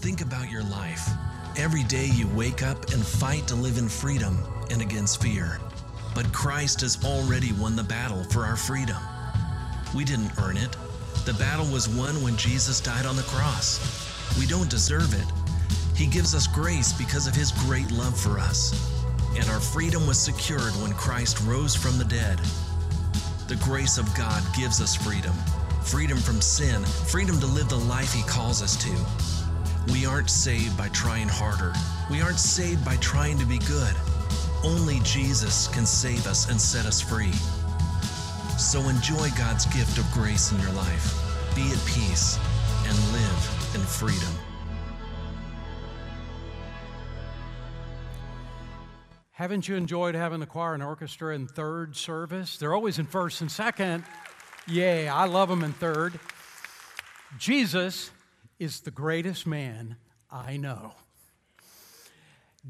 Think about your life. Every day you wake up and fight to live in freedom and against fear. But Christ has already won the battle for our freedom. We didn't earn it. The battle was won when Jesus died on the cross. We don't deserve it. He gives us grace because of His great love for us. And our freedom was secured when Christ rose from the dead. The grace of God gives us freedom freedom from sin, freedom to live the life He calls us to. We aren't saved by trying harder. We aren't saved by trying to be good. Only Jesus can save us and set us free. So enjoy God's gift of grace in your life. Be at peace and live in freedom. Haven't you enjoyed having the choir and orchestra in third service? They're always in first and second. Yay, I love them in third. Jesus is the greatest man I know.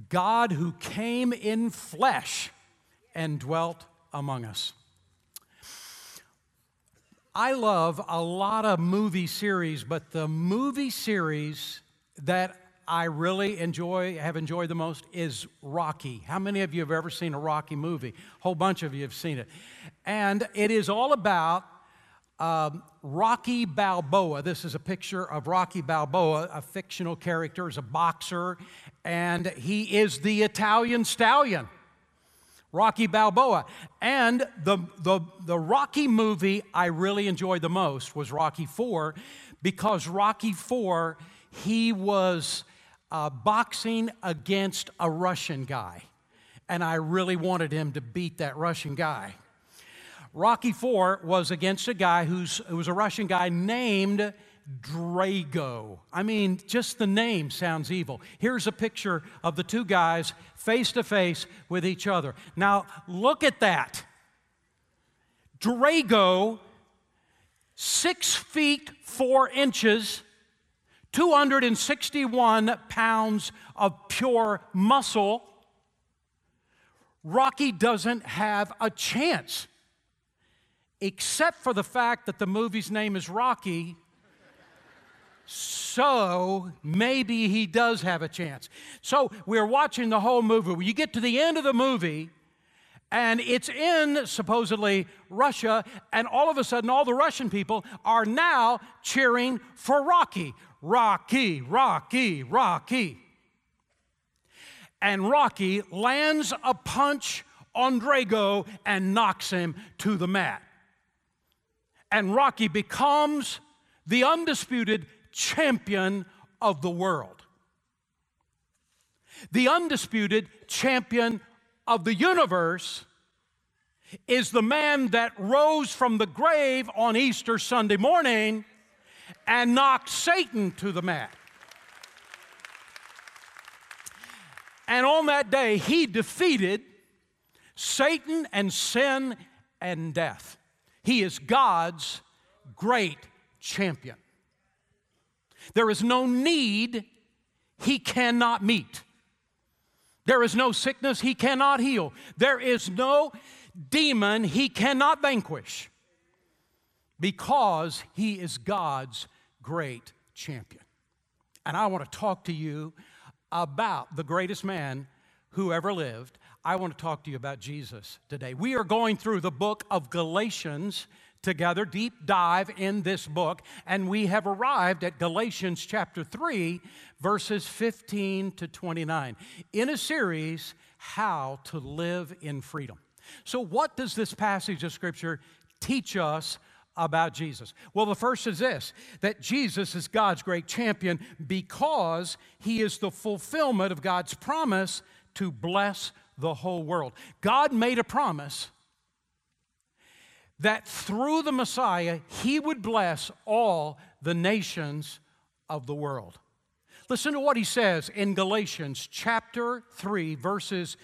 God who came in flesh and dwelt among us. I love a lot of movie series, but the movie series that I really enjoy, have enjoyed the most is Rocky. How many of you have ever seen a Rocky movie? A whole bunch of you have seen it. And it is all about um, Rocky Balboa. This is a picture of Rocky Balboa, a fictional character, is a boxer, and he is the Italian stallion. Rocky Balboa. And the, the, the Rocky movie I really enjoyed the most was Rocky 4 because Rocky 4, he was uh, boxing against a Russian guy. And I really wanted him to beat that Russian guy. Rocky Four was against a guy who's, who was a Russian guy named Drago. I mean, just the name sounds evil. Here's a picture of the two guys face to face with each other. Now, look at that. Drago, six feet four inches, 261 pounds of pure muscle. Rocky doesn't have a chance except for the fact that the movie's name is Rocky. So maybe he does have a chance. So we're watching the whole movie. You get to the end of the movie, and it's in supposedly Russia, and all of a sudden, all the Russian people are now cheering for Rocky. Rocky, Rocky, Rocky. And Rocky lands a punch on Drago and knocks him to the mat and Rocky becomes the undisputed champion of the world. The undisputed champion of the universe is the man that rose from the grave on Easter Sunday morning and knocked Satan to the mat. And on that day, he defeated Satan and sin and death. He is God's great champion. There is no need he cannot meet. There is no sickness he cannot heal. There is no demon he cannot vanquish because he is God's great champion. And I want to talk to you about the greatest man who ever lived. I want to talk to you about Jesus today. We are going through the book of Galatians together, deep dive in this book, and we have arrived at Galatians chapter 3, verses 15 to 29, in a series, How to Live in Freedom. So, what does this passage of Scripture teach us about Jesus? Well, the first is this that Jesus is God's great champion because he is the fulfillment of God's promise to bless the whole world. God made a promise that through the Messiah, he would bless all the nations of the world. Listen to what he says in Galatians chapter 3, verses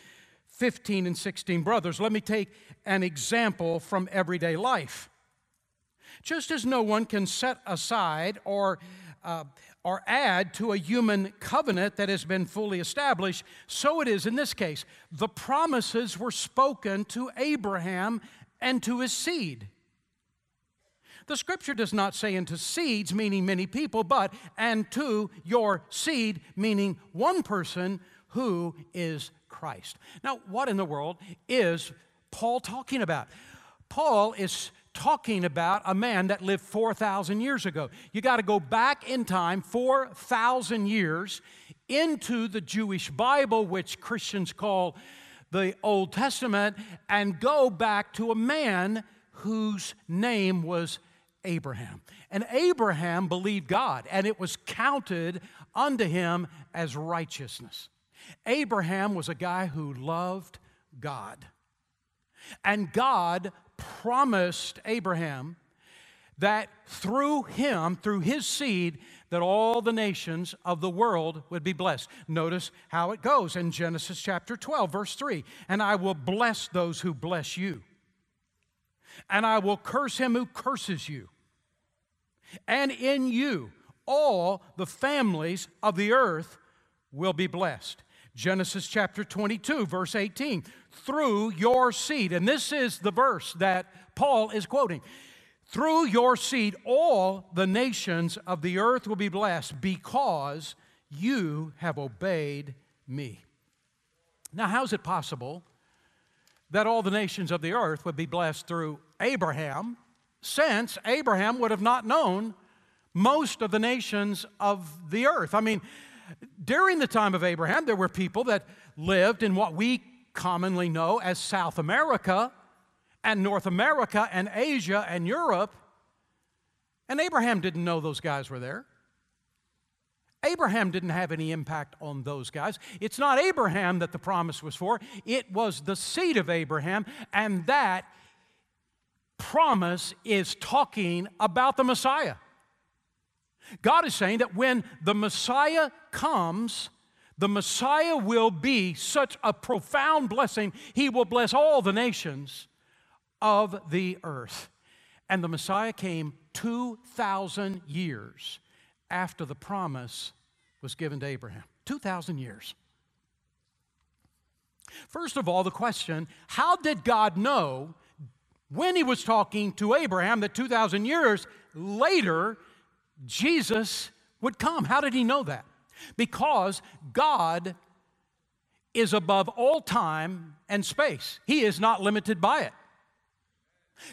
15 and 16. Brothers, let me take an example from everyday life. Just as no one can set aside or uh, or add to a human covenant that has been fully established, so it is in this case. The promises were spoken to Abraham and to his seed. The scripture does not say into seeds, meaning many people, but and to your seed, meaning one person who is Christ. Now, what in the world is Paul talking about? Paul is talking about a man that lived 4,000 years ago. You got to go back in time 4,000 years into the Jewish Bible, which Christians call the Old Testament, and go back to a man whose name was Abraham. And Abraham believed God, and it was counted unto him as righteousness. Abraham was a guy who loved God. And God promised Abraham that through him, through his seed, that all the nations of the world would be blessed. Notice how it goes in Genesis chapter 12, verse 3 And I will bless those who bless you, and I will curse him who curses you. And in you, all the families of the earth will be blessed. Genesis chapter 22, verse 18, through your seed. And this is the verse that Paul is quoting. Through your seed, all the nations of the earth will be blessed because you have obeyed me. Now, how's it possible that all the nations of the earth would be blessed through Abraham, since Abraham would have not known most of the nations of the earth? I mean, during the time of Abraham, there were people that lived in what we commonly know as South America and North America and Asia and Europe. And Abraham didn't know those guys were there. Abraham didn't have any impact on those guys. It's not Abraham that the promise was for, it was the seed of Abraham, and that promise is talking about the Messiah. God is saying that when the Messiah comes, the Messiah will be such a profound blessing, he will bless all the nations of the earth. And the Messiah came 2,000 years after the promise was given to Abraham. 2,000 years. First of all, the question how did God know when he was talking to Abraham that 2,000 years later Jesus would come. How did he know that? Because God is above all time and space, He is not limited by it.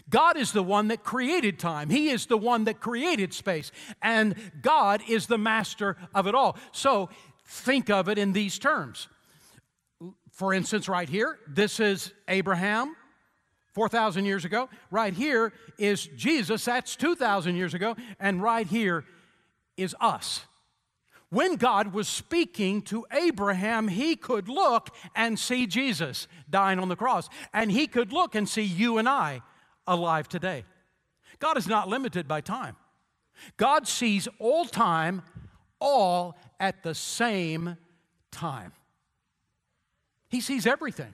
God is the one that created time. He is the one that created space. And God is the master of it all. So think of it in these terms. For instance, right here, this is Abraham, 4,000 years ago. Right here is Jesus, that's 2,000 years ago. And right here is us. When God was speaking to Abraham, he could look and see Jesus dying on the cross. And he could look and see you and I alive today. God is not limited by time. God sees all time, all at the same time. He sees everything.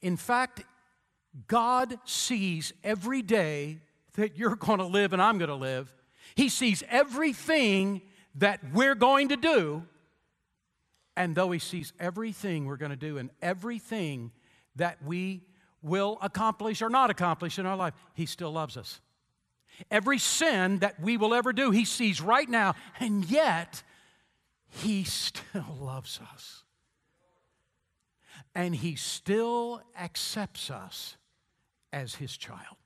In fact, God sees every day that you're going to live and I'm going to live. He sees everything that we're going to do. And though He sees everything we're going to do and everything that we will accomplish or not accomplish in our life, He still loves us. Every sin that we will ever do, He sees right now, and yet He still loves us. And He still accepts us as his child.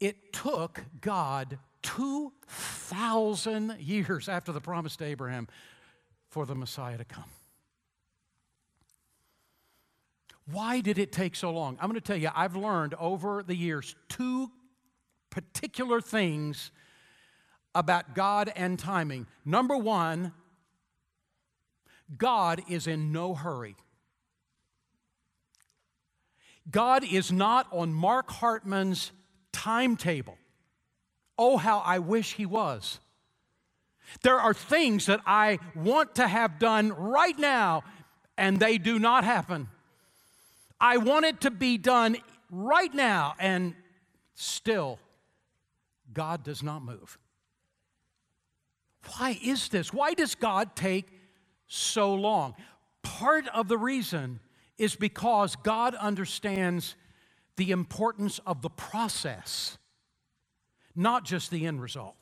It took God 2,000 years after the promise to Abraham for the Messiah to come. Why did it take so long? I'm going to tell you, I've learned over the years two particular things about God and timing. Number one, God is in no hurry. God is not on Mark Hartman's timetable. Oh, how I wish he was. There are things that I want to have done right now, and they do not happen. I want it to be done right now, and still, God does not move. Why is this? Why does God take so long? Part of the reason is because God understands the importance of the process not just the end result.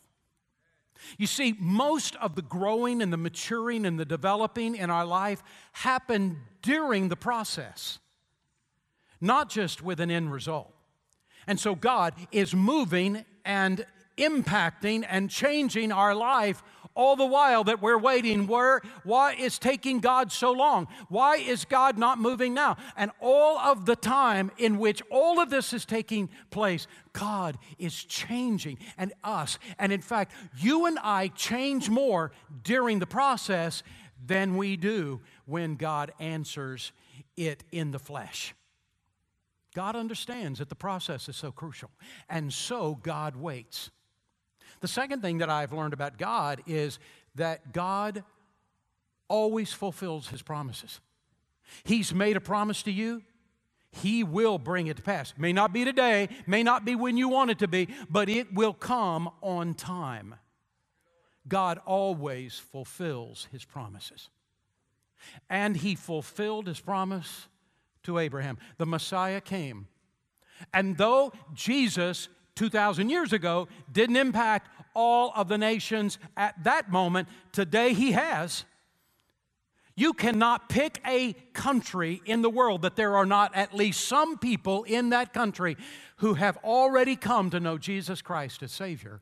You see, most of the growing and the maturing and the developing in our life happen during the process, not just with an end result. And so God is moving and impacting and changing our life all the while that we're waiting. Where, why is taking God so long? Why is God not moving now? And all of the time in which all of this is taking place, God is changing and us. And in fact, you and I change more during the process than we do when God answers it in the flesh. God understands that the process is so crucial, and so God waits. The second thing that I've learned about God is that God always fulfills his promises. He's made a promise to you, he will bring it to pass. May not be today, may not be when you want it to be, but it will come on time. God always fulfills his promises. And he fulfilled his promise to Abraham. The Messiah came. And though Jesus 2,000 years ago didn't impact all of the nations at that moment. Today he has. You cannot pick a country in the world that there are not at least some people in that country who have already come to know Jesus Christ as Savior.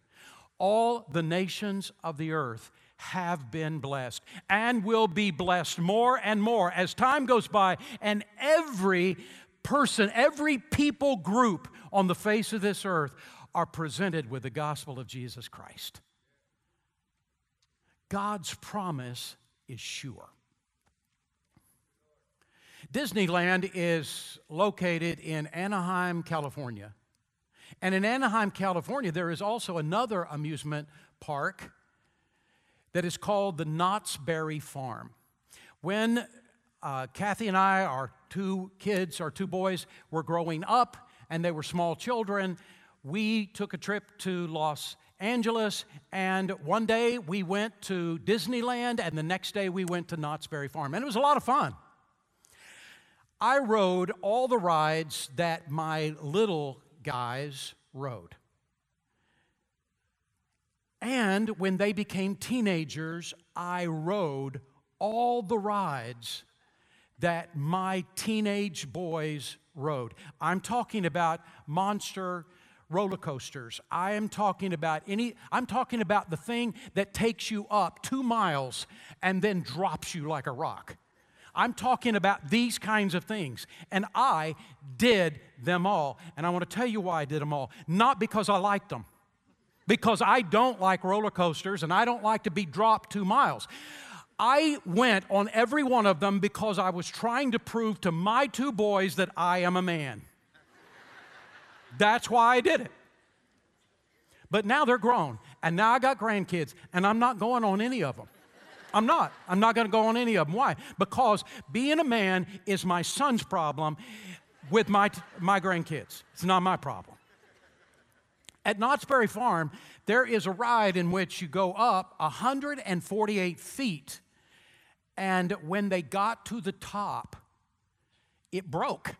All the nations of the earth have been blessed and will be blessed more and more as time goes by, and every person, every people group on the face of this earth are presented with the gospel of Jesus Christ. God's promise is sure. Disneyland is located in Anaheim, California. And in Anaheim, California, there is also another amusement park that is called the Knott's Berry Farm. When uh, Kathy and I, our two kids, our two boys, were growing up and they were small children, we took a trip to Los Angeles, and one day we went to Disneyland, and the next day we went to Knott's Berry Farm. And it was a lot of fun. I rode all the rides that my little guys rode. And when they became teenagers, I rode all the rides that my teenage boys rode. I'm talking about monster roller coasters. I am talking about any, I'm talking about the thing that takes you up two miles and then drops you like a rock. I'm talking about these kinds of things. And I did them all. And I want to tell you why I did them all. Not because I liked them, because I don't like roller coasters and I don't like to be dropped two miles. I went on every one of them because I was trying to prove to my two boys that I am a man. That's why I did it. But now they're grown, and now I got grandkids, and I'm not going on any of them. I'm not. I'm not going to go on any of them. Why? Because being a man is my son's problem with my, my grandkids. It's not my problem. At Knott's Berry Farm, there is a ride in which you go up 148 feet, and when they got to the top, it broke.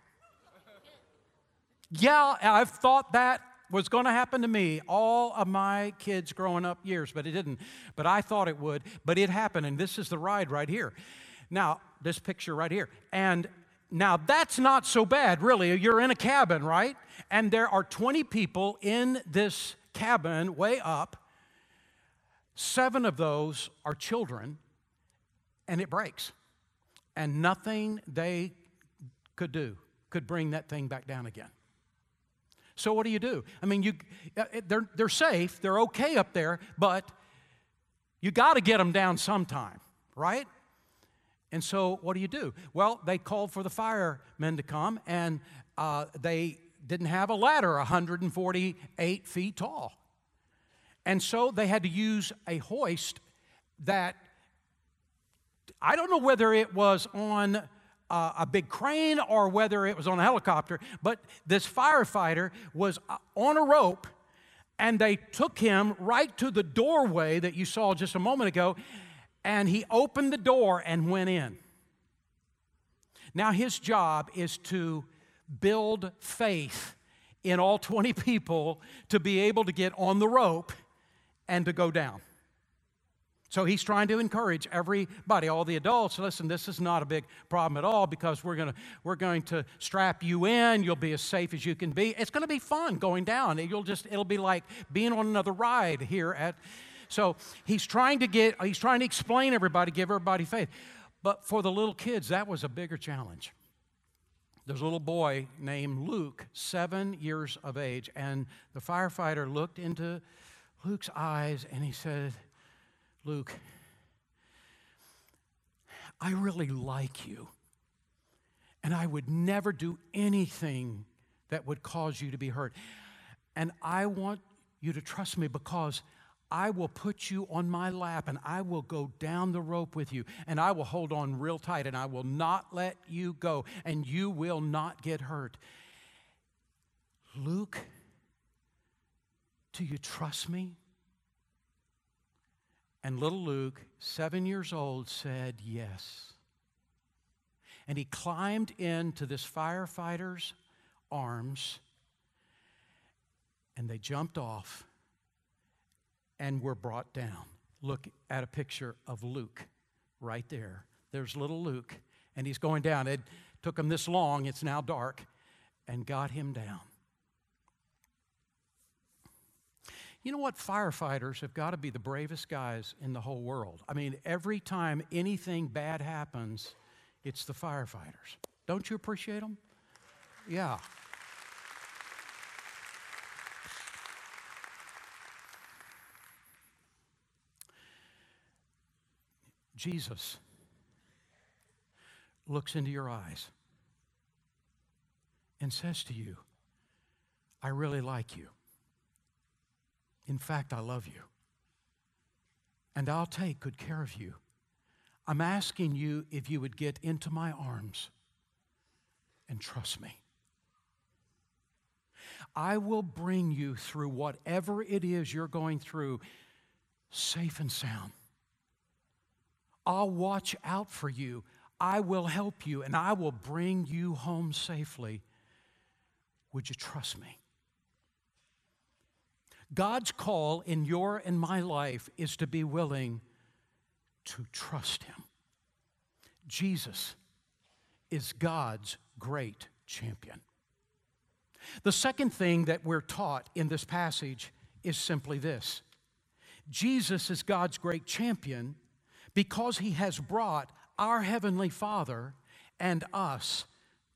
Yeah, I've thought that was going to happen to me all of my kids growing up years, but it didn't. But I thought it would, but it happened, and this is the ride right here. Now, this picture right here. And now that's not so bad, really. You're in a cabin, right? And there are 20 people in this cabin way up. Seven of those are children, and it breaks. And nothing they could do could bring that thing back down again. So what do you do? I mean, you, uh, they're, they're safe, they're okay up there, but you got to get them down sometime, right? And so what do you do? Well, they called for the firemen to come, and uh, they didn't have a ladder 148 feet tall. And so they had to use a hoist that I don't know whether it was on uh, a big crane or whether it was on a helicopter, but this firefighter was uh, on a rope and they took him right to the doorway that you saw just a moment ago and he opened the door and went in. Now, his job is to build faith in all 20 people to be able to get on the rope and to go down. So he's trying to encourage everybody, all the adults, listen, this is not a big problem at all because we're, gonna, we're going to strap you in. You'll be as safe as you can be. It's going to be fun going down. You'll just, it'll be like being on another ride here at. So he's trying to get, he's trying to explain everybody, give everybody faith. But for the little kids, that was a bigger challenge. There's a little boy named Luke, seven years of age, and the firefighter looked into Luke's eyes and he said, Luke, I really like you. And I would never do anything that would cause you to be hurt. And I want you to trust me because I will put you on my lap and I will go down the rope with you and I will hold on real tight and I will not let you go and you will not get hurt. Luke, do you trust me? And little Luke, seven years old, said yes. And he climbed into this firefighter's arms, and they jumped off and were brought down. Look at a picture of Luke right there. There's little Luke, and he's going down. It took him this long, it's now dark, and got him down. You know what? Firefighters have got to be the bravest guys in the whole world. I mean, every time anything bad happens, it's the firefighters. Don't you appreciate them? Yeah. Jesus looks into your eyes and says to you, I really like you. In fact, I love you. And I'll take good care of you. I'm asking you if you would get into my arms and trust me. I will bring you through whatever it is you're going through safe and sound. I'll watch out for you. I will help you and I will bring you home safely. Would you trust me? God's call in your and my life is to be willing to trust Him. Jesus is God's great champion. The second thing that we're taught in this passage is simply this Jesus is God's great champion because He has brought our Heavenly Father and us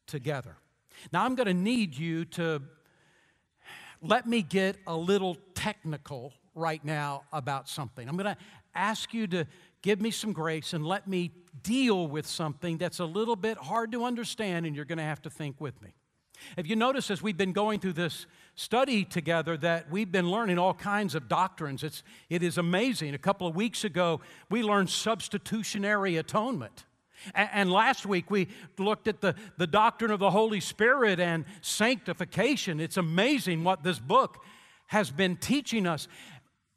together. Now, I'm going to need you to let me get a little technical right now about something. I'm going to ask you to give me some grace and let me deal with something that's a little bit hard to understand, and you're going to have to think with me. Have you noticed as we've been going through this study together that we've been learning all kinds of doctrines? It's, it is amazing. A couple of weeks ago, we learned substitutionary atonement. And last week we looked at the, the doctrine of the Holy Spirit and sanctification. It's amazing what this book has been teaching us.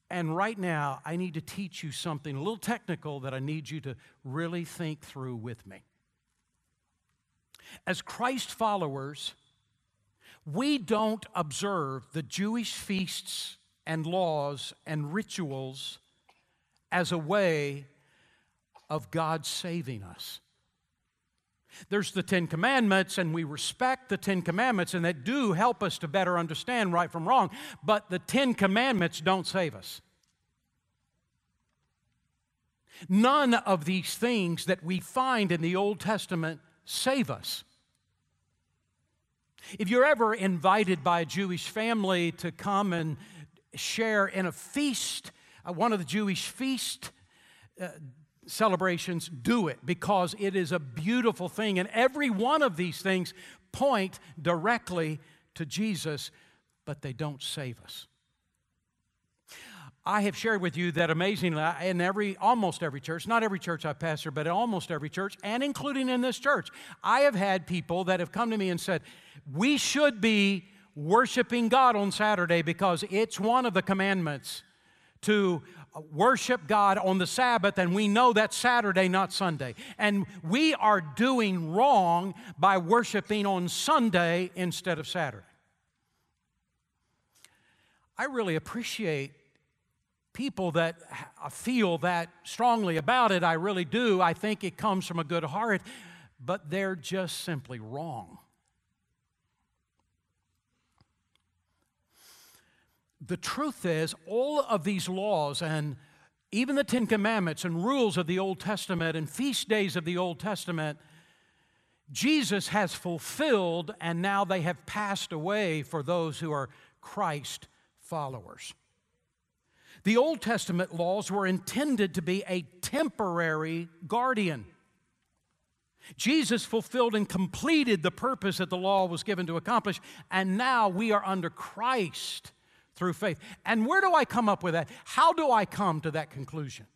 And right now, I need to teach you something a little technical that I need you to really think through with me. As Christ followers, we don't observe the Jewish feasts and laws and rituals as a way of God saving us. There's the Ten Commandments, and we respect the Ten Commandments, and that do help us to better understand right from wrong, but the Ten Commandments don't save us. None of these things that we find in the Old Testament save us. If you're ever invited by a Jewish family to come and share in a feast, uh, one of the Jewish feast uh, celebrations do it because it is a beautiful thing. And every one of these things point directly to Jesus, but they don't save us. I have shared with you that amazingly in every almost every church, not every church I pastor, but almost every church, and including in this church, I have had people that have come to me and said, We should be worshiping God on Saturday because it's one of the commandments to worship God on the Sabbath, and we know that's Saturday, not Sunday. And we are doing wrong by worshiping on Sunday instead of Saturday. I really appreciate people that feel that strongly about it. I really do. I think it comes from a good heart, but they're just simply wrong. The truth is, all of these laws and even the Ten Commandments and rules of the Old Testament and feast days of the Old Testament, Jesus has fulfilled, and now they have passed away for those who are Christ followers. The Old Testament laws were intended to be a temporary guardian. Jesus fulfilled and completed the purpose that the law was given to accomplish, and now we are under Christ through faith. And where do I come up with that? How do I come to that conclusion?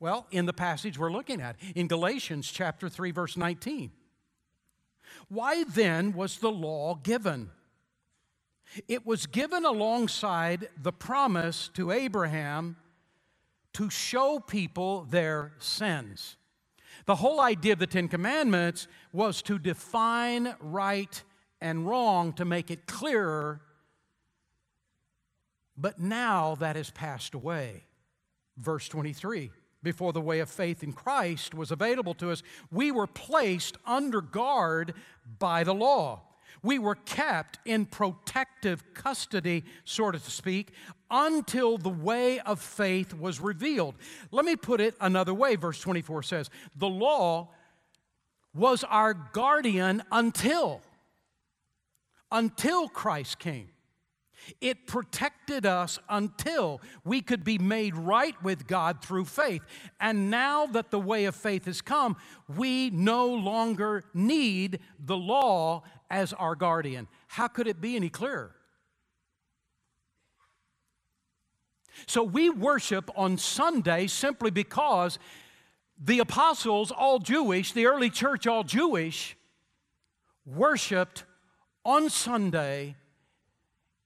Well, in the passage we're looking at, in Galatians chapter 3 verse 19. Why then was the law given? It was given alongside the promise to Abraham to show people their sins. The whole idea of the Ten Commandments was to define right and wrong, to make it clearer. But now that has passed away. Verse 23 Before the way of faith in Christ was available to us, we were placed under guard by the law we were kept in protective custody, sort of to speak, until the way of faith was revealed. Let me put it another way. Verse 24 says, The law was our guardian until, until Christ came. It protected us until we could be made right with God through faith. And now that the way of faith has come, we no longer need the law as our guardian. How could it be any clearer? So we worship on Sunday simply because the apostles, all Jewish, the early church, all Jewish, worshiped on Sunday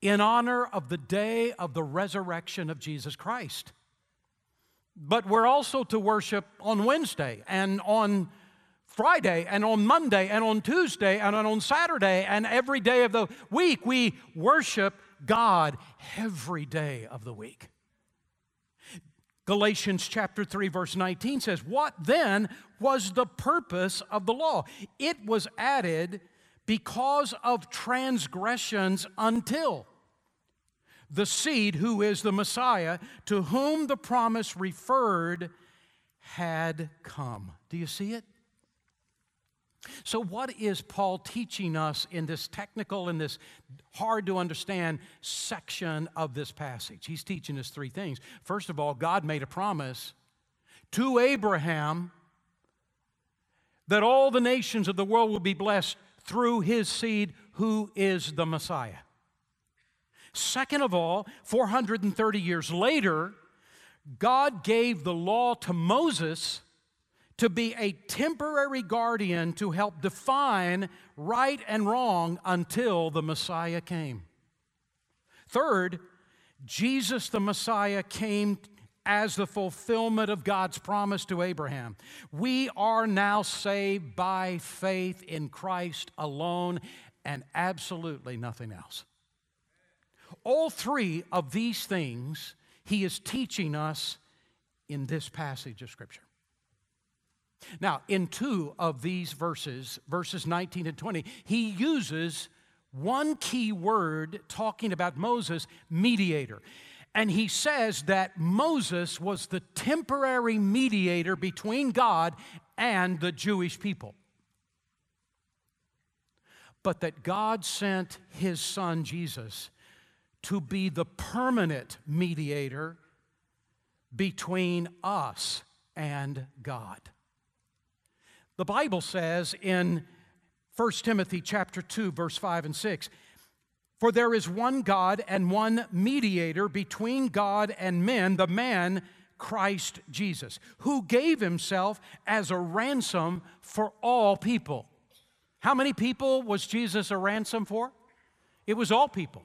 in honor of the day of the resurrection of Jesus Christ. But we're also to worship on Wednesday and on Friday and on Monday and on Tuesday and on Saturday and every day of the week. We worship God every day of the week. Galatians chapter 3 verse 19 says, "What then was the purpose of the law? It was added because of transgressions until the seed who is the Messiah to whom the promise referred had come." Do you see it? So, what is Paul teaching us in this technical and this hard to understand section of this passage? He's teaching us three things. First of all, God made a promise to Abraham that all the nations of the world will be blessed through his seed, who is the Messiah. Second of all, 430 years later, God gave the law to Moses to be a temporary guardian to help define right and wrong until the Messiah came. Third, Jesus the Messiah came as the fulfillment of God's promise to Abraham. We are now saved by faith in Christ alone and absolutely nothing else. All three of these things he is teaching us in this passage of Scripture. Now, in two of these verses, verses 19 and 20, he uses one key word talking about Moses, mediator. And he says that Moses was the temporary mediator between God and the Jewish people. But that God sent his son Jesus to be the permanent mediator between us and God. The Bible says in 1 Timothy chapter 2 verse 5 and 6, "For there is one God and one mediator between God and men, the man Christ Jesus, who gave himself as a ransom for all people." How many people was Jesus a ransom for? It was all people.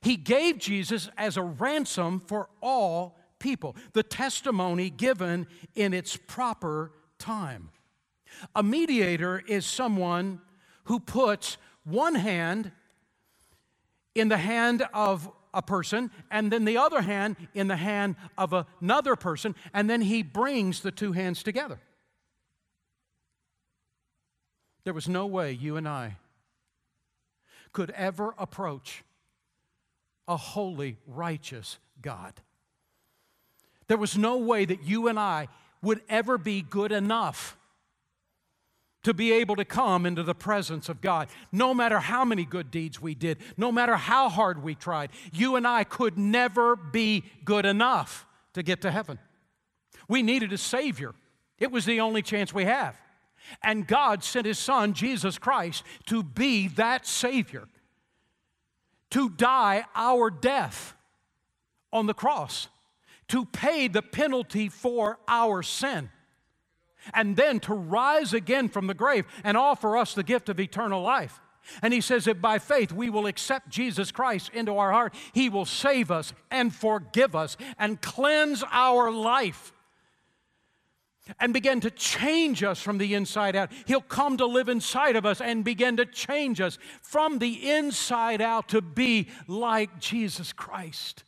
He gave Jesus as a ransom for all people, the testimony given in its proper time. A mediator is someone who puts one hand in the hand of a person, and then the other hand in the hand of another person, and then he brings the two hands together. There was no way you and I could ever approach a holy, righteous God. There was no way that you and I would ever be good enough to be able to come into the presence of God. No matter how many good deeds we did, no matter how hard we tried, you and I could never be good enough to get to heaven. We needed a Savior, it was the only chance we have. And God sent His Son, Jesus Christ, to be that Savior, to die our death on the cross, to pay the penalty for our sin and then to rise again from the grave and offer us the gift of eternal life. And he says that by faith we will accept Jesus Christ into our heart. He will save us and forgive us and cleanse our life and begin to change us from the inside out. He'll come to live inside of us and begin to change us from the inside out to be like Jesus Christ.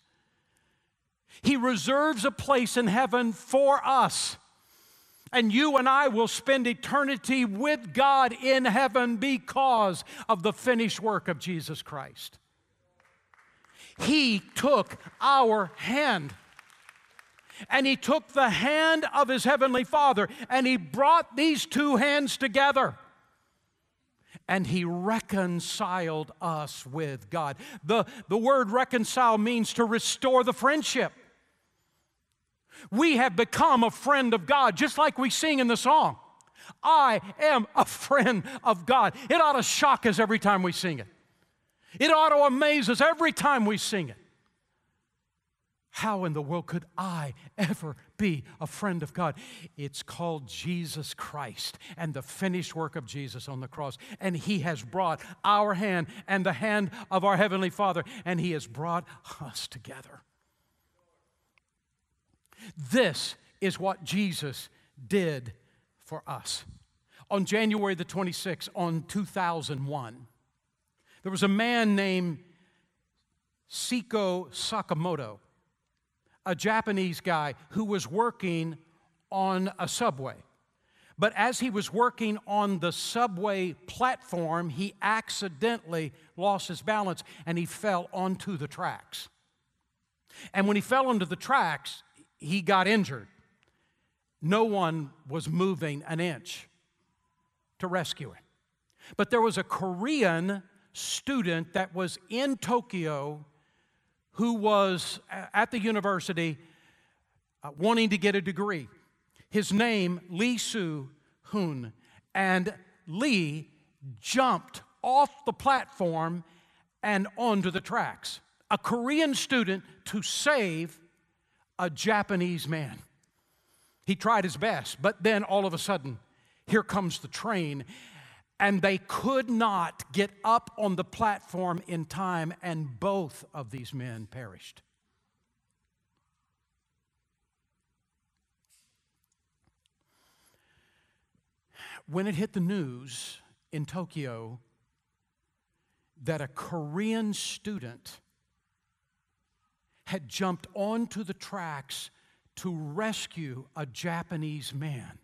He reserves a place in heaven for us and you and I will spend eternity with God in heaven because of the finished work of Jesus Christ. He took our hand. And he took the hand of his heavenly Father and he brought these two hands together. And he reconciled us with God. The, the word reconcile means to restore the friendship. We have become a friend of God, just like we sing in the song. I am a friend of God. It ought to shock us every time we sing it. It ought to amaze us every time we sing it. How in the world could I ever be a friend of God? It's called Jesus Christ and the finished work of Jesus on the cross. And He has brought our hand and the hand of our Heavenly Father, and He has brought us together. This is what Jesus did for us. On January the 26th, on 2001, there was a man named Seiko Sakamoto, a Japanese guy who was working on a subway. But as he was working on the subway platform, he accidentally lost his balance and he fell onto the tracks. And when he fell onto the tracks, he got injured. No one was moving an inch to rescue him. But there was a Korean student that was in Tokyo who was at the university uh, wanting to get a degree. His name, Lee Soo Hoon. And Lee jumped off the platform and onto the tracks. A Korean student to save a Japanese man. He tried his best, but then all of a sudden, here comes the train, and they could not get up on the platform in time, and both of these men perished. When it hit the news in Tokyo that a Korean student had jumped onto the tracks to rescue a Japanese man.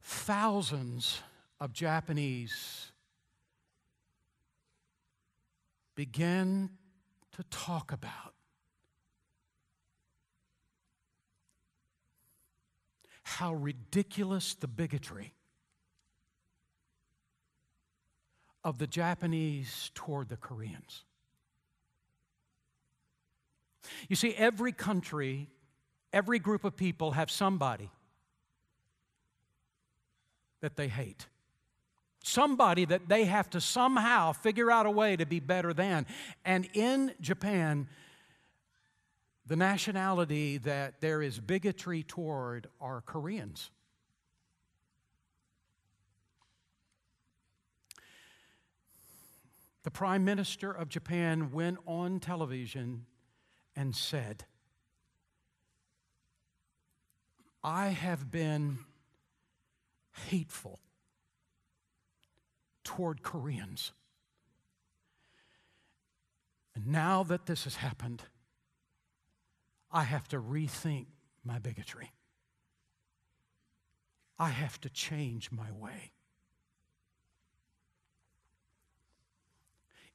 Thousands of Japanese began to talk about how ridiculous the bigotry of the Japanese toward the Koreans. You see, every country, every group of people have somebody that they hate. Somebody that they have to somehow figure out a way to be better than. And in Japan, the nationality that there is bigotry toward are Koreans. The Prime Minister of Japan went on television and said, I have been hateful toward Koreans. And now that this has happened, I have to rethink my bigotry. I have to change my way.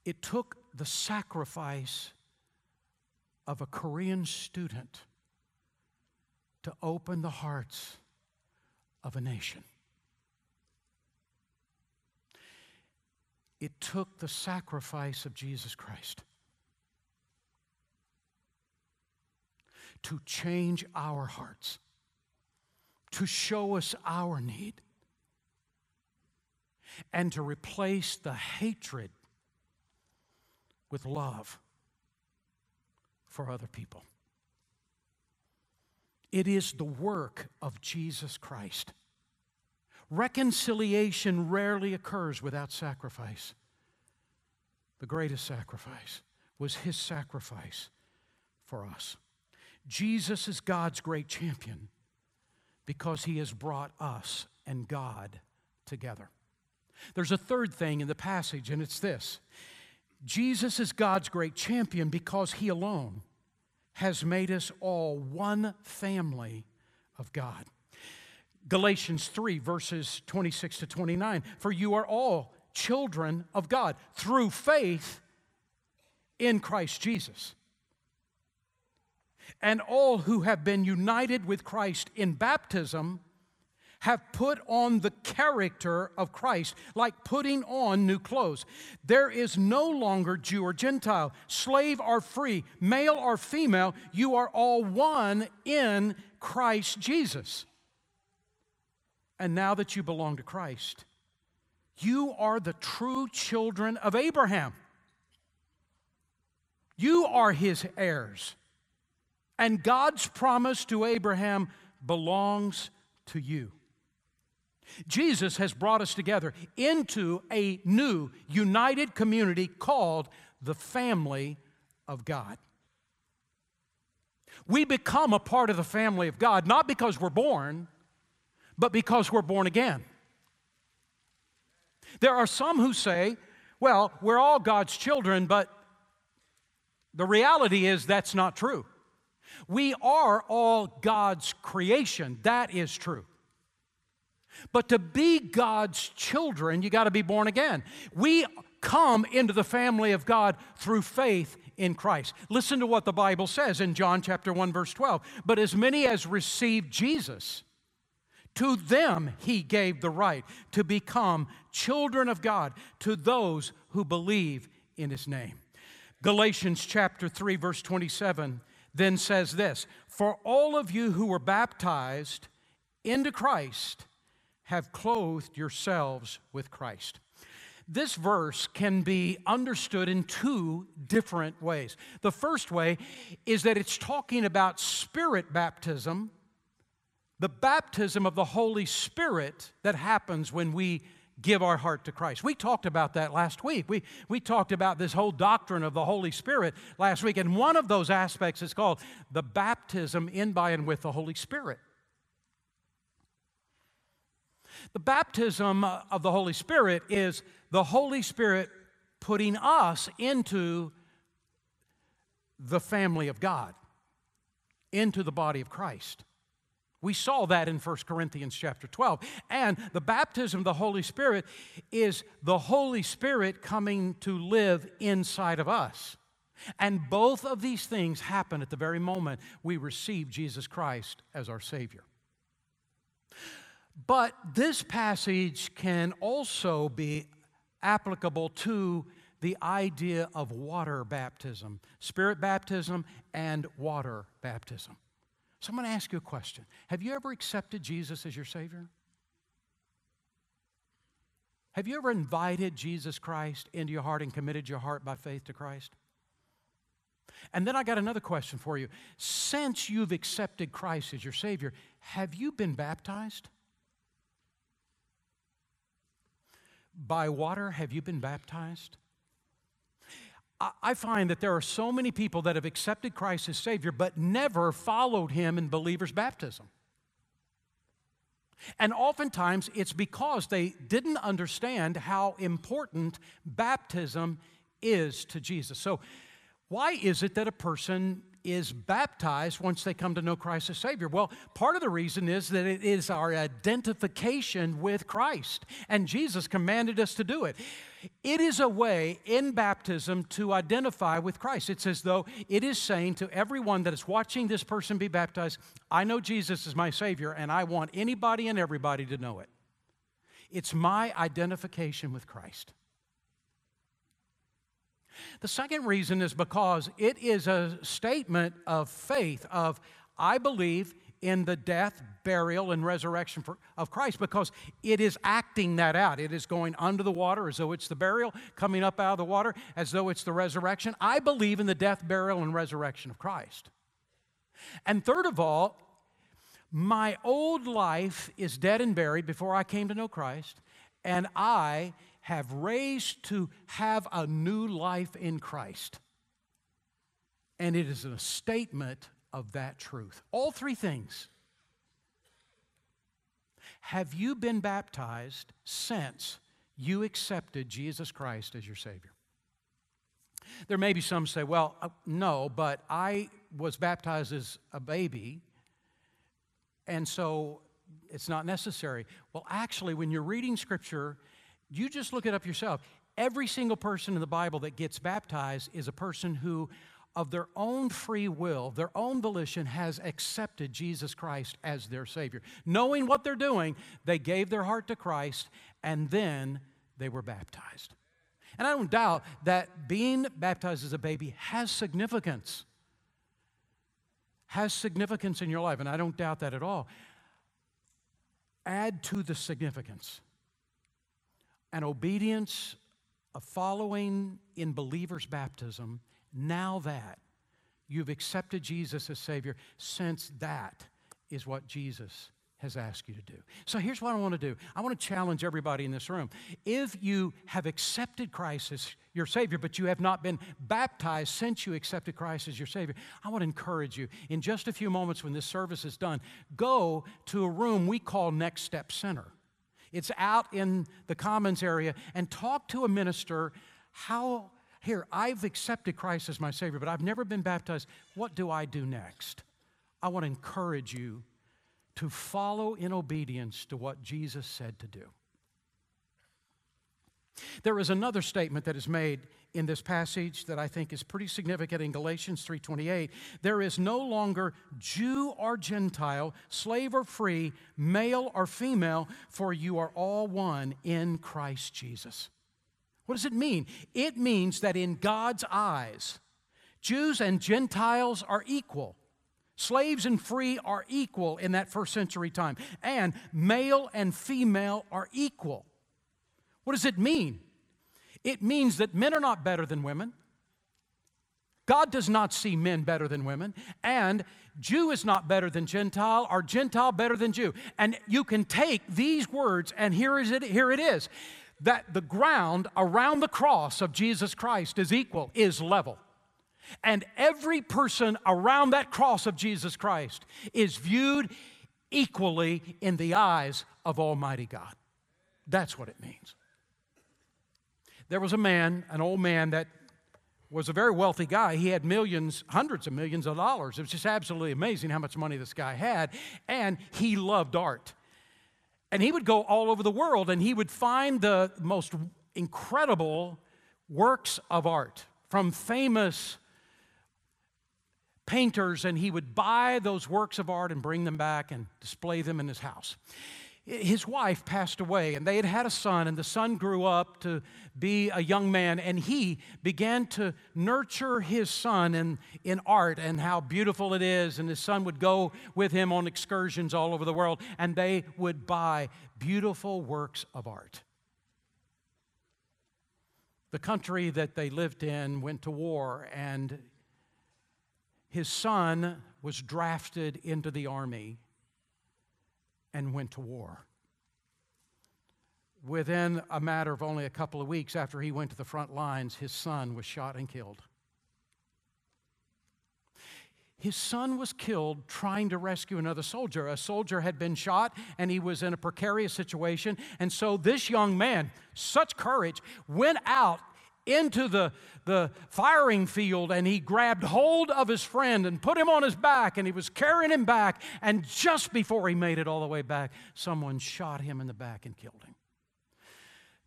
It took the sacrifice of a Korean student to open the hearts of a nation. It took the sacrifice of Jesus Christ to change our hearts, to show us our need, and to replace the hatred with love for other people. It is the work of Jesus Christ. Reconciliation rarely occurs without sacrifice. The greatest sacrifice was his sacrifice for us. Jesus is God's great champion because he has brought us and God together. There's a third thing in the passage, and it's this Jesus is God's great champion because he alone has made us all one family of God. Galatians 3, verses 26 to 29. For you are all children of God through faith in Christ Jesus. And all who have been united with Christ in baptism have put on the character of Christ, like putting on new clothes. There is no longer Jew or Gentile, slave or free, male or female. You are all one in Christ Jesus. And now that you belong to Christ, you are the true children of Abraham. You are his heirs. And God's promise to Abraham belongs to you. Jesus has brought us together into a new, united community called the family of God. We become a part of the family of God not because we're born, but because we're born again. There are some who say, well, we're all God's children, but the reality is that's not true. We are all God's creation. That is true. But to be God's children, you got to be born again. We come into the family of God through faith in Christ. Listen to what the Bible says in John chapter 1 verse 12. But as many as received Jesus, to them he gave the right to become children of God, to those who believe in his name. Galatians chapter 3 verse 27 then says this, "For all of you who were baptized into Christ have clothed yourselves with Christ." This verse can be understood in two different ways. The first way is that it's talking about spirit baptism the baptism of the Holy Spirit that happens when we give our heart to Christ. We talked about that last week. We, we talked about this whole doctrine of the Holy Spirit last week, and one of those aspects is called the baptism in, by, and with the Holy Spirit. The baptism uh, of the Holy Spirit is the Holy Spirit putting us into the family of God, into the body of Christ. We saw that in 1 Corinthians chapter 12. And the baptism of the Holy Spirit is the Holy Spirit coming to live inside of us. And both of these things happen at the very moment we receive Jesus Christ as our Savior. But this passage can also be applicable to the idea of water baptism, spirit baptism, and water baptism. So I'm going to ask you a question Have you ever accepted Jesus as your Savior? Have you ever invited Jesus Christ into your heart and committed your heart by faith to Christ? And then I got another question for you. Since you've accepted Christ as your Savior, have you been baptized? By water, have you been baptized? I find that there are so many people that have accepted Christ as Savior but never followed Him in believer's baptism. And oftentimes it's because they didn't understand how important baptism is to Jesus. So Why is it that a person is baptized once they come to know Christ as Savior? Well, part of the reason is that it is our identification with Christ, and Jesus commanded us to do it. It is a way in baptism to identify with Christ. It's as though it is saying to everyone that is watching this person be baptized, I know Jesus is my Savior, and I want anybody and everybody to know it. It's my identification with Christ. The second reason is because it is a statement of faith of I believe in the death, burial, and resurrection for, of Christ because it is acting that out. It is going under the water as though it's the burial, coming up out of the water as though it's the resurrection. I believe in the death, burial, and resurrection of Christ. And third of all, my old life is dead and buried before I came to know Christ, and I have raised to have a new life in Christ. And it is a statement of that truth. All three things. Have you been baptized since you accepted Jesus Christ as your Savior? There may be some say, well, uh, no, but I was baptized as a baby, and so it's not necessary. Well, actually, when you're reading Scripture you just look it up yourself. Every single person in the Bible that gets baptized is a person who, of their own free will, their own volition, has accepted Jesus Christ as their Savior. Knowing what they're doing, they gave their heart to Christ and then they were baptized. And I don't doubt that being baptized as a baby has significance. Has significance in your life, and I don't doubt that at all. Add to the significance and obedience a following in believers' baptism, now that you've accepted Jesus as Savior, since that is what Jesus has asked you to do. So here's what I want to do I want to challenge everybody in this room. If you have accepted Christ as your Savior, but you have not been baptized since you accepted Christ as your Savior, I want to encourage you in just a few moments when this service is done, go to a room we call Next Step Center. It's out in the commons area and talk to a minister how here I've accepted Christ as my savior but I've never been baptized. What do I do next? I want to encourage you to follow in obedience to what Jesus said to do. There is another statement that is made in this passage that I think is pretty significant in Galatians 3:28. There is no longer Jew or Gentile, slave or free, male or female, for you are all one in Christ Jesus. What does it mean? It means that in God's eyes, Jews and Gentiles are equal. Slaves and free are equal in that first century time, and male and female are equal. What does it mean? It means that men are not better than women. God does not see men better than women, and Jew is not better than Gentile, or Gentile better than Jew. And you can take these words, and here is it, here it is that the ground around the cross of Jesus Christ is equal, is level. And every person around that cross of Jesus Christ is viewed equally in the eyes of Almighty God. That's what it means. There was a man, an old man, that was a very wealthy guy. He had millions, hundreds of millions of dollars. It was just absolutely amazing how much money this guy had. And he loved art. And he would go all over the world and he would find the most incredible works of art from famous painters, and he would buy those works of art and bring them back and display them in his house his wife passed away and they had had a son and the son grew up to be a young man and he began to nurture his son in, in art and how beautiful it is and his son would go with him on excursions all over the world and they would buy beautiful works of art. The country that they lived in went to war and his son was drafted into the army and went to war. Within a matter of only a couple of weeks after he went to the front lines, his son was shot and killed. His son was killed trying to rescue another soldier. A soldier had been shot and he was in a precarious situation. And so this young man, such courage, went out into the, the firing field and he grabbed hold of his friend and put him on his back and he was carrying him back. And just before he made it all the way back, someone shot him in the back and killed him.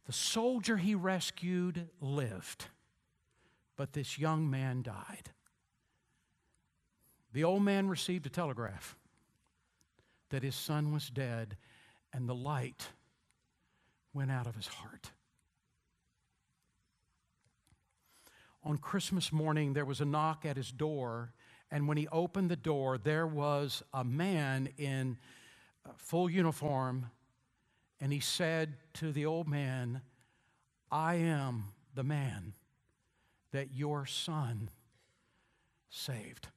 The soldier he rescued lived, but this young man died. The old man received a telegraph that his son was dead, and the light went out of his heart. On Christmas morning, there was a knock at his door, and when he opened the door, there was a man in uh, full uniform, and he said to the old man, I am the man that your son saved.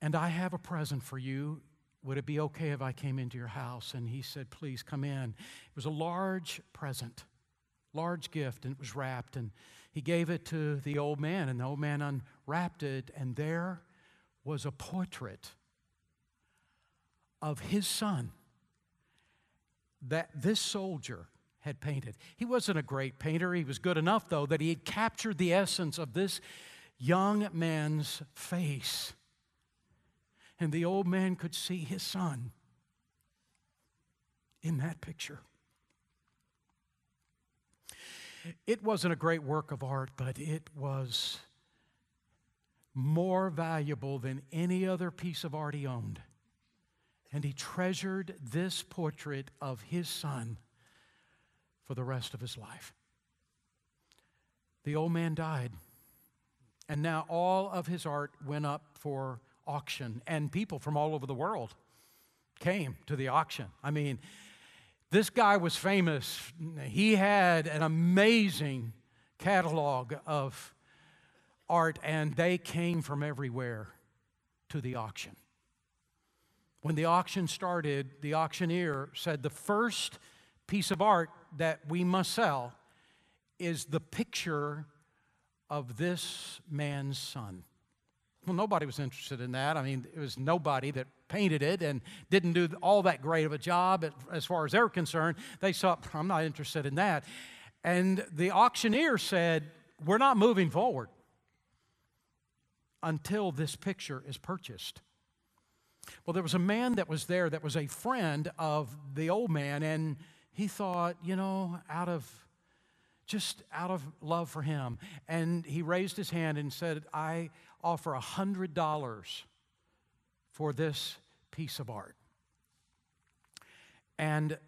And I have a present for you. Would it be okay if I came into your house? And he said, Please come in. It was a large present large gift, and it was wrapped. And he gave it to the old man, and the old man unwrapped it, and there was a portrait of his son that this soldier had painted. He wasn't a great painter. He was good enough, though, that he had captured the essence of this young man's face. And the old man could see his son in that picture. It wasn't a great work of art, but it was more valuable than any other piece of art he owned. And he treasured this portrait of his son for the rest of his life. The old man died, and now all of his art went up for auction, and people from all over the world came to the auction. I mean, this guy was famous. He had an amazing catalog of art, and they came from everywhere to the auction. When the auction started, the auctioneer said the first piece of art that we must sell is the picture of this man's son. Well, nobody was interested in that. I mean, it was nobody that painted it and didn't do all that great of a job as far as they're concerned. They thought, I'm not interested in that. And the auctioneer said, We're not moving forward until this picture is purchased. Well, there was a man that was there that was a friend of the old man, and he thought, you know, out of just out of love for him. And he raised his hand and said, I offer a $100 for this piece of art. And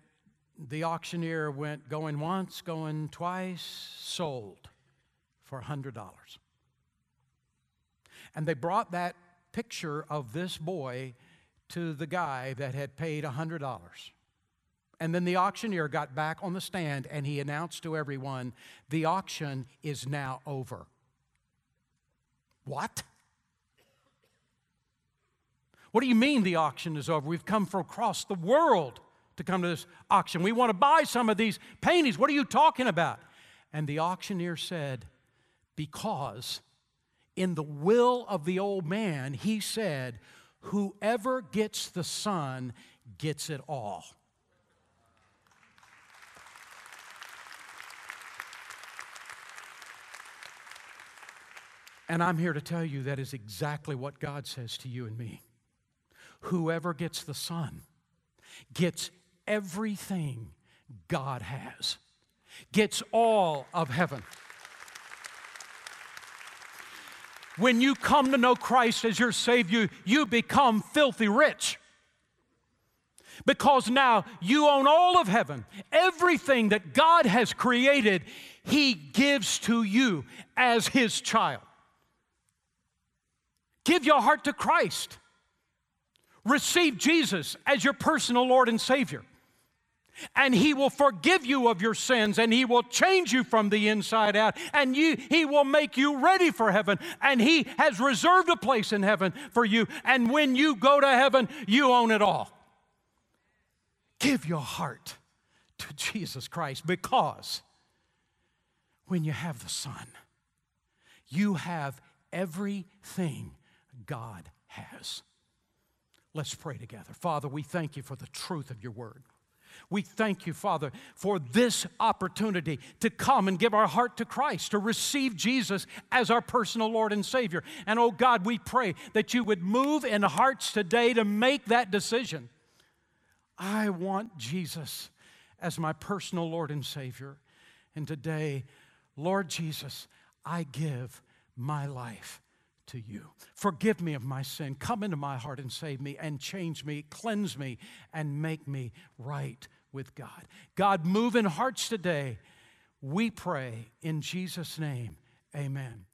the auctioneer went going once, going twice, sold for $100. And they brought that picture of this boy to the guy that had paid $100. And then the auctioneer got back on the stand and he announced to everyone, the auction is now over. What? What do you mean the auction is over? We've come from across the world to come to this auction. We want to buy some of these paintings. What are you talking about? And the auctioneer said, Because in the will of the old man, he said, Whoever gets the son gets it all. And I'm here to tell you that is exactly what God says to you and me. Whoever gets the Son gets everything God has, gets all of heaven. When you come to know Christ as your Savior, you become filthy rich. Because now you own all of heaven. Everything that God has created, He gives to you as His child. Give your heart to Christ. Receive Jesus as your personal Lord and Savior. And he will forgive you of your sins and he will change you from the inside out and you, he will make you ready for heaven. And he has reserved a place in heaven for you. And when you go to heaven, you own it all. Give your heart to Jesus Christ because when you have the Son, you have everything God has. Let's pray together. Father, we thank you for the truth of your word. We thank you, Father, for this opportunity to come and give our heart to Christ, to receive Jesus as our personal Lord and Savior. And oh God, we pray that you would move in hearts today to make that decision. I want Jesus as my personal Lord and Savior. And today, Lord Jesus, I give my life to you. Forgive me of my sin. Come into my heart and save me and change me, cleanse me, and make me right with God. God, move in hearts today. We pray in Jesus' name. Amen.